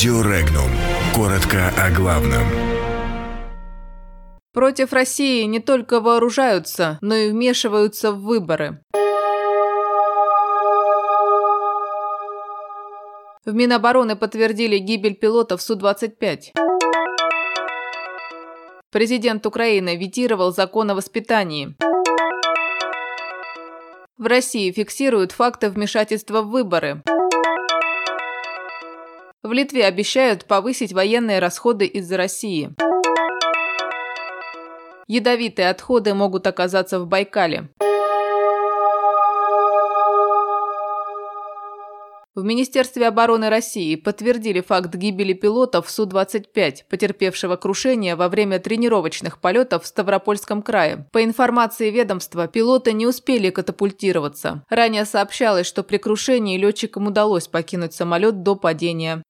Радио Регнум. Коротко о главном. Против России не только вооружаются, но и вмешиваются в выборы. В Минобороны подтвердили гибель пилотов Су-25. Президент Украины ветировал закон о воспитании. В России фиксируют факты вмешательства в выборы. В Литве обещают повысить военные расходы из-за России. Ядовитые отходы могут оказаться в Байкале. В Министерстве обороны России подтвердили факт гибели пилотов Су-25, потерпевшего крушение во время тренировочных полетов в Ставропольском крае. По информации ведомства, пилоты не успели катапультироваться. Ранее сообщалось, что при крушении летчикам удалось покинуть самолет до падения.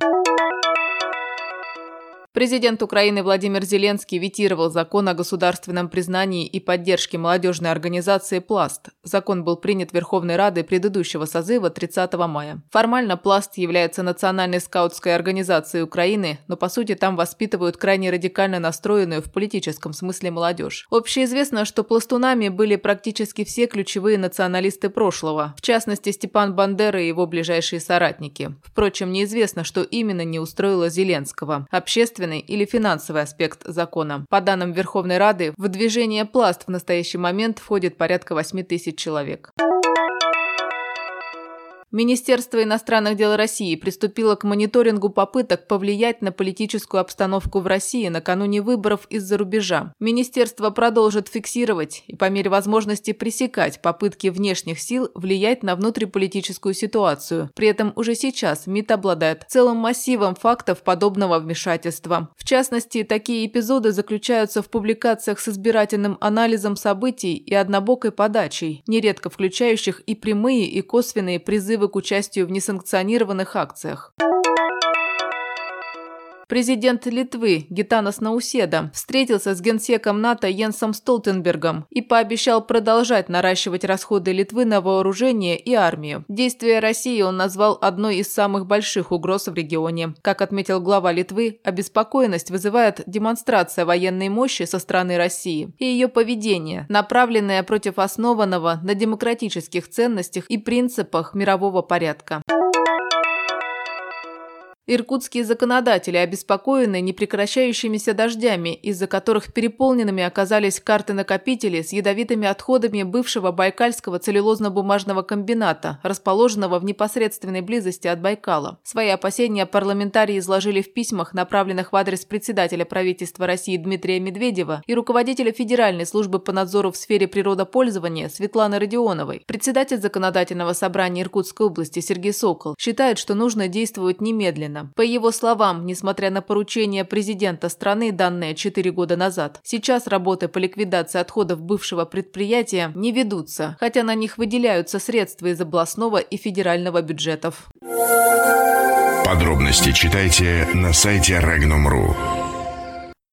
Президент Украины Владимир Зеленский ветировал закон о государственном признании и поддержке молодежной организации «Пласт». Закон был принят Верховной Радой предыдущего созыва 30 мая. Формально «Пласт» является национальной скаутской организацией Украины, но по сути там воспитывают крайне радикально настроенную в политическом смысле молодежь. Общеизвестно, что пластунами были практически все ключевые националисты прошлого, в частности Степан Бандера и его ближайшие соратники. Впрочем, неизвестно, что именно не устроило Зеленского. Общественность общественный или финансовый аспект закона. По данным Верховной Рады, в движение «Пласт» в настоящий момент входит порядка 8 тысяч человек. Министерство иностранных дел России приступило к мониторингу попыток повлиять на политическую обстановку в России накануне выборов из-за рубежа. Министерство продолжит фиксировать и по мере возможности пресекать попытки внешних сил влиять на внутриполитическую ситуацию. При этом уже сейчас МИД обладает целым массивом фактов подобного вмешательства. В частности, такие эпизоды заключаются в публикациях с избирательным анализом событий и однобокой подачей, нередко включающих и прямые, и косвенные призывы призывы к участию в несанкционированных акциях. Президент Литвы Гитанас Науседа встретился с генсеком НАТО Йенсом Столтенбергом и пообещал продолжать наращивать расходы Литвы на вооружение и армию. Действия России он назвал одной из самых больших угроз в регионе. Как отметил глава Литвы, обеспокоенность вызывает демонстрация военной мощи со стороны России и ее поведение, направленное против основанного на демократических ценностях и принципах мирового порядка. Иркутские законодатели обеспокоены непрекращающимися дождями, из-за которых переполненными оказались карты-накопители с ядовитыми отходами бывшего Байкальского целлюлозно-бумажного комбината, расположенного в непосредственной близости от Байкала. Свои опасения парламентарии изложили в письмах, направленных в адрес председателя правительства России Дмитрия Медведева и руководителя Федеральной службы по надзору в сфере природопользования Светланы Родионовой. Председатель законодательного собрания Иркутской области Сергей Сокол считает, что нужно действовать немедленно. Путина. По его словам, несмотря на поручение президента страны, данное 4 года назад, сейчас работы по ликвидации отходов бывшего предприятия не ведутся, хотя на них выделяются средства из областного и федерального бюджетов. Подробности читайте на сайте Regnum.ru.